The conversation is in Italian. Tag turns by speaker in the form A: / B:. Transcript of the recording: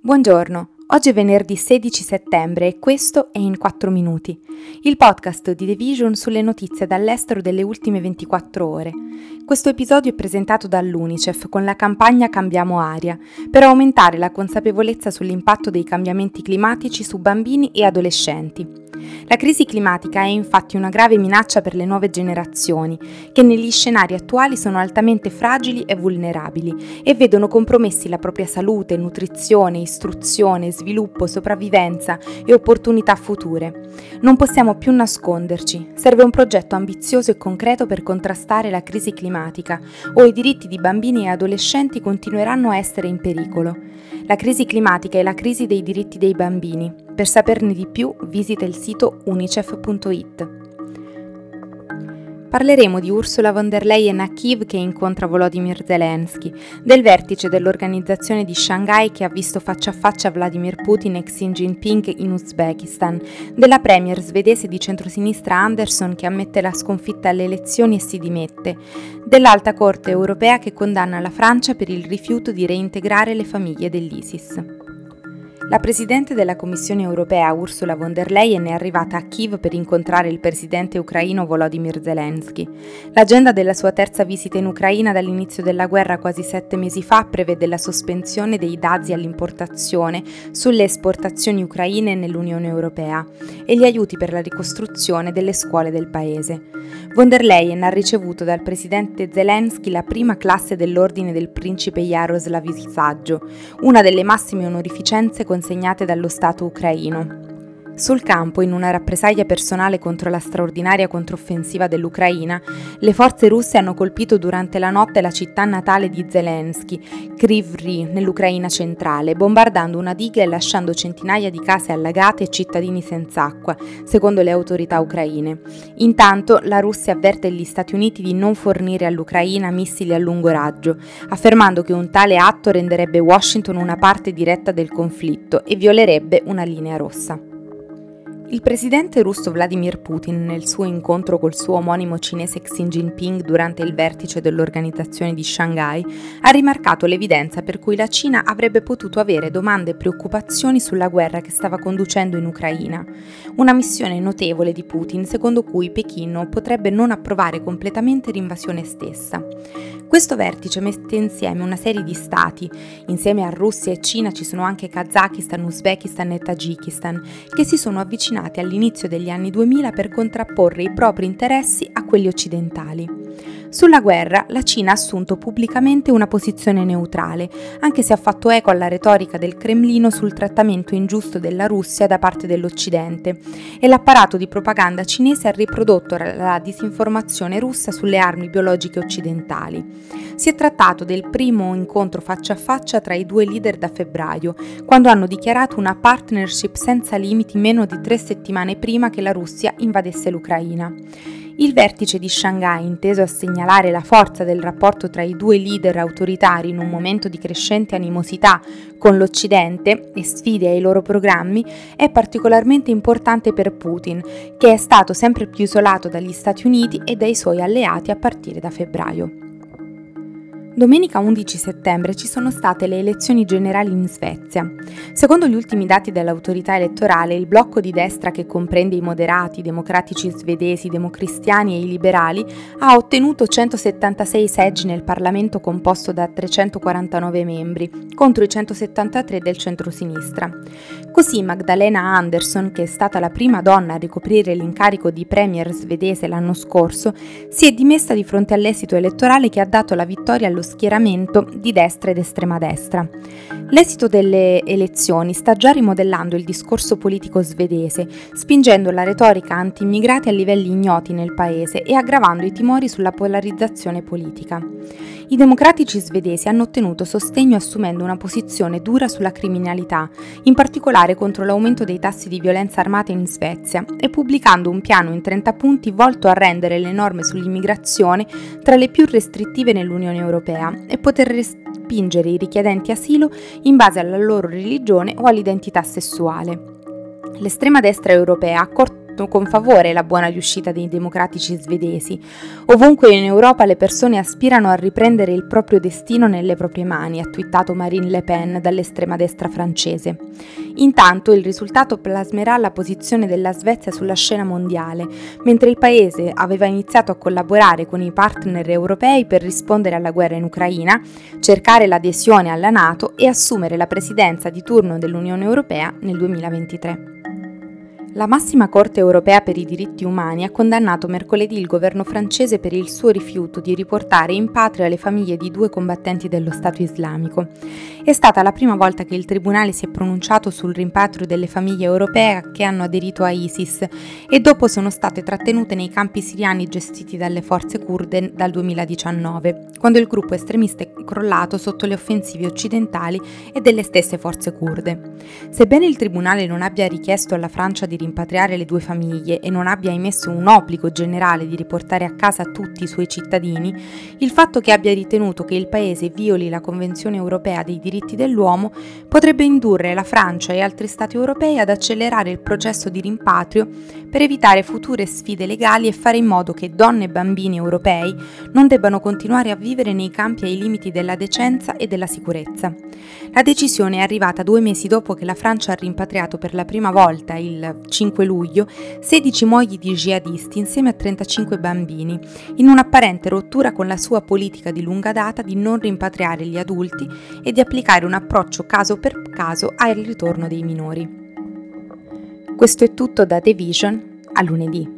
A: Buongiorno, oggi è venerdì 16 settembre e questo è In 4 Minuti, il podcast di The Vision sulle notizie dall'estero delle ultime 24 ore. Questo episodio è presentato dall'UNICEF con la campagna Cambiamo Aria, per aumentare la consapevolezza sull'impatto dei cambiamenti climatici su bambini e adolescenti. La crisi climatica è infatti una grave minaccia per le nuove generazioni, che negli scenari attuali sono altamente fragili e vulnerabili e vedono compromessi la propria salute, nutrizione, istruzione, sviluppo, sopravvivenza e opportunità future. Non possiamo più nasconderci, serve un progetto ambizioso e concreto per contrastare la crisi climatica o i diritti di bambini e adolescenti continueranno a essere in pericolo. La crisi climatica è la crisi dei diritti dei bambini. Per saperne di più visita il sito unicef.it. Parleremo di Ursula von der Leyen a Kiev che incontra Volodymyr Zelensky, del vertice dell'organizzazione di Shanghai che ha visto faccia a faccia Vladimir Putin e Xi Jinping in Uzbekistan, della premier svedese di centrosinistra Anderson che ammette la sconfitta alle elezioni e si dimette, dell'Alta Corte europea che condanna la Francia per il rifiuto di reintegrare le famiglie dell'ISIS. La Presidente della Commissione europea Ursula von der Leyen è arrivata a Kiev per incontrare il Presidente ucraino Volodymyr Zelensky. L'agenda della sua terza visita in Ucraina dall'inizio della guerra quasi sette mesi fa prevede la sospensione dei dazi all'importazione sulle esportazioni ucraine nell'Unione Europea e gli aiuti per la ricostruzione delle scuole del paese. Von der Leyen ha ricevuto dal Presidente Zelensky la prima classe dell'Ordine del Principe Jaroslav Saggio, una delle massime onorificenze con consegnate dallo Stato ucraino. Sul campo, in una rappresaglia personale contro la straordinaria controffensiva dell'Ucraina, le forze russe hanno colpito durante la notte la città natale di Zelensky, Kryvyi, nell'Ucraina centrale, bombardando una diga e lasciando centinaia di case allagate e cittadini senza acqua, secondo le autorità ucraine. Intanto, la Russia avverte gli Stati Uniti di non fornire all'Ucraina missili a lungo raggio, affermando che un tale atto renderebbe Washington una parte diretta del conflitto e violerebbe una linea rossa. Il presidente russo Vladimir Putin, nel suo incontro col suo omonimo cinese Xi Jinping durante il vertice dell'organizzazione di Shanghai, ha rimarcato l'evidenza per cui la Cina avrebbe potuto avere domande e preoccupazioni sulla guerra che stava conducendo in Ucraina. Una missione notevole di Putin secondo cui Pechino potrebbe non approvare completamente l'invasione stessa. Questo vertice mette insieme una serie di stati, insieme a Russia e Cina ci sono anche Kazakistan, Uzbekistan e Tagikistan, che si sono avvicinati all'inizio degli anni 2000 per contrapporre i propri interessi a quelli occidentali. Sulla guerra la Cina ha assunto pubblicamente una posizione neutrale, anche se ha fatto eco alla retorica del Cremlino sul trattamento ingiusto della Russia da parte dell'Occidente e l'apparato di propaganda cinese ha riprodotto la disinformazione russa sulle armi biologiche occidentali. Si è trattato del primo incontro faccia a faccia tra i due leader da febbraio, quando hanno dichiarato una partnership senza limiti meno di tre settimane prima che la Russia invadesse l'Ucraina. Il vertice di Shanghai, inteso a segnalare la forza del rapporto tra i due leader autoritari in un momento di crescente animosità con l'Occidente e sfide ai loro programmi, è particolarmente importante per Putin, che è stato sempre più isolato dagli Stati Uniti e dai suoi alleati a partire da febbraio. Domenica 11 settembre ci sono state le elezioni generali in Svezia. Secondo gli ultimi dati dell'autorità elettorale, il blocco di destra che comprende i moderati, i democratici svedesi, i democristiani e i liberali ha ottenuto 176 seggi nel Parlamento composto da 349 membri, contro i 173 del centro-sinistra. Così Magdalena Andersson, che è stata la prima donna a ricoprire l'incarico di premier svedese l'anno scorso, si è dimessa di fronte all'esito elettorale che ha dato la vittoria allo schieramento di destra ed estrema destra. L'esito delle elezioni sta già rimodellando il discorso politico svedese, spingendo la retorica anti-immigrati a livelli ignoti nel paese e aggravando i timori sulla polarizzazione politica. I democratici svedesi hanno ottenuto sostegno assumendo una posizione dura sulla criminalità, in particolare contro l'aumento dei tassi di violenza armata in Svezia, e pubblicando un piano in 30 punti volto a rendere le norme sull'immigrazione tra le più restrittive nell'Unione Europea e poter respingere i richiedenti asilo in base alla loro religione o all'identità sessuale. L'estrema destra europea ha accolto con favore la buona riuscita dei democratici svedesi. Ovunque in Europa le persone aspirano a riprendere il proprio destino nelle proprie mani, ha twittato Marine Le Pen dall'estrema destra francese. Intanto il risultato plasmerà la posizione della Svezia sulla scena mondiale, mentre il paese aveva iniziato a collaborare con i partner europei per rispondere alla guerra in Ucraina, cercare l'adesione alla Nato e assumere la presidenza di turno dell'Unione Europea nel 2023. La massima Corte europea per i diritti umani ha condannato mercoledì il governo francese per il suo rifiuto di riportare in patria le famiglie di due combattenti dello Stato islamico. È stata la prima volta che il Tribunale si è pronunciato sul rimpatrio delle famiglie europee che hanno aderito a ISIS e dopo sono state trattenute nei campi siriani gestiti dalle forze kurde dal 2019, quando il gruppo estremista è crollato sotto le offensive occidentali e delle stesse forze kurde. Sebbene il Tribunale non abbia richiesto alla Francia di rimpatriare le due famiglie e non abbia emesso un obbligo generale di riportare a casa tutti i suoi cittadini, il fatto che abbia ritenuto che il Paese violi la Convenzione europea dei diritti dell'uomo potrebbe indurre la Francia e altri Stati europei ad accelerare il processo di rimpatrio per evitare future sfide legali e fare in modo che donne e bambini europei non debbano continuare a vivere nei campi ai limiti della decenza e della sicurezza. La decisione è arrivata due mesi dopo che la Francia ha rimpatriato per la prima volta, il 5 luglio, 16 mogli di jihadisti insieme a 35 bambini, in un'apparente rottura con la sua politica di lunga data di non rimpatriare gli adulti e di applicare un approccio caso per caso al ritorno dei minori. Questo è tutto da The Vision, a lunedì.